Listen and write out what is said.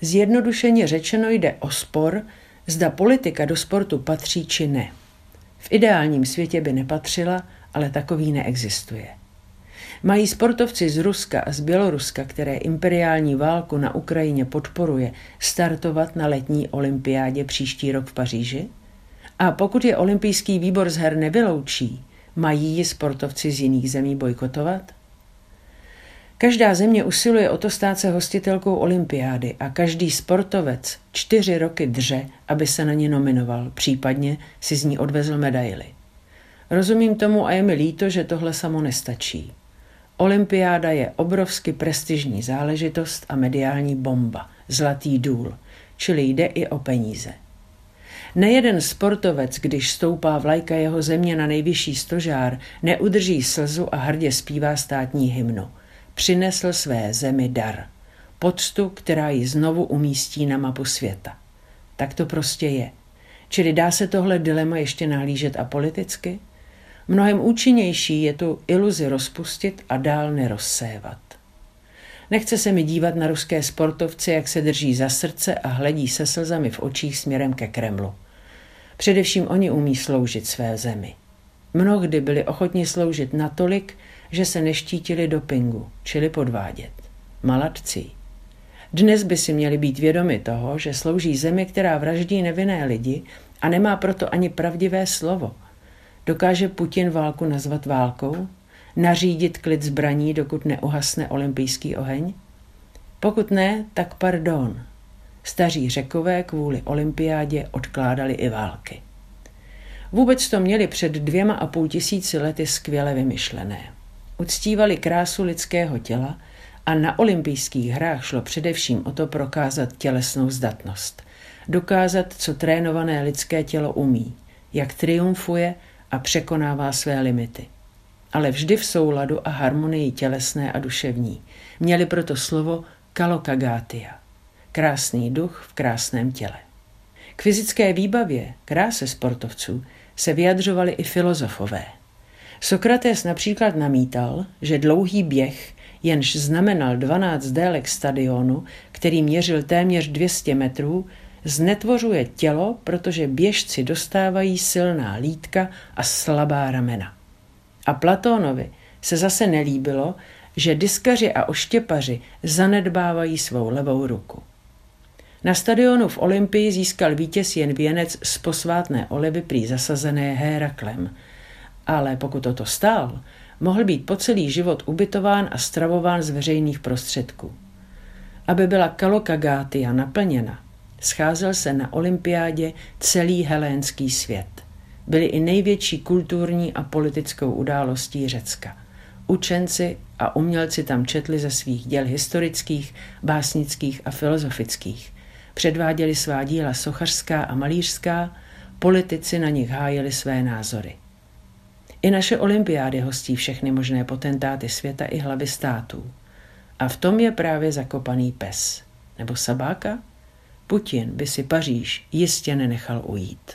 Zjednodušeně řečeno jde o spor, zda politika do sportu patří či ne. V ideálním světě by nepatřila, ale takový neexistuje. Mají sportovci z Ruska a z Běloruska, které imperiální válku na Ukrajině podporuje, startovat na letní olympiádě příští rok v Paříži? A pokud je olympijský výbor z her nevyloučí, mají ji sportovci z jiných zemí bojkotovat? Každá země usiluje o to stát se hostitelkou olympiády a každý sportovec čtyři roky dře, aby se na ně nominoval, případně si z ní odvezl medaily. Rozumím tomu a je mi líto, že tohle samo nestačí. Olympiáda je obrovsky prestižní záležitost a mediální bomba, zlatý důl, čili jde i o peníze. Nejeden sportovec, když stoupá vlajka jeho země na nejvyšší stožár, neudrží slzu a hrdě zpívá státní hymnu. Přinesl své zemi dar. Poctu, která ji znovu umístí na mapu světa. Tak to prostě je. Čili dá se tohle dilema ještě nahlížet a politicky? Mnohem účinnější je tu iluzi rozpustit a dál nerozsévat. Nechce se mi dívat na ruské sportovce, jak se drží za srdce a hledí se slzami v očích směrem ke Kremlu. Především oni umí sloužit své zemi. Mnohdy byli ochotni sloužit natolik, že se neštítili dopingu, čili podvádět. Maladcí. Dnes by si měli být vědomi toho, že slouží zemi, která vraždí nevinné lidi a nemá proto ani pravdivé slovo – Dokáže Putin válku nazvat válkou? Nařídit klid zbraní, dokud neuhasne olympijský oheň? Pokud ne, tak pardon. Staří řekové kvůli olympiádě odkládali i války. Vůbec to měli před dvěma a půl tisíci lety skvěle vymyšlené. Uctívali krásu lidského těla a na olympijských hrách šlo především o to prokázat tělesnou zdatnost. Dokázat, co trénované lidské tělo umí, jak triumfuje a překonává své limity. Ale vždy v souladu a harmonii tělesné a duševní. Měli proto slovo kalokagatia, krásný duch v krásném těle. K fyzické výbavě, kráse sportovců, se vyjadřovali i filozofové. Sokrates například namítal, že dlouhý běh, jenž znamenal 12 délek stadionu, který měřil téměř 200 metrů, znetvořuje tělo, protože běžci dostávají silná lítka a slabá ramena. A Platónovi se zase nelíbilo, že diskaři a oštěpaři zanedbávají svou levou ruku. Na stadionu v Olympii získal vítěz jen věnec z posvátné olivy prý zasazené Héraklem. Ale pokud toto stál, mohl být po celý život ubytován a stravován z veřejných prostředků. Aby byla kalokagátia naplněna, Scházel se na olympiádě celý helénský svět. Byli i největší kulturní a politickou událostí Řecka. Učenci a umělci tam četli ze svých děl historických, básnických a filozofických. Předváděli svá díla sochařská a malířská, politici na nich hájili své názory. I naše olympiády hostí všechny možné potentáty světa i hlavy států. A v tom je právě zakopaný pes. Nebo sabáka? Putin by si Paříž jistě nenechal ujít.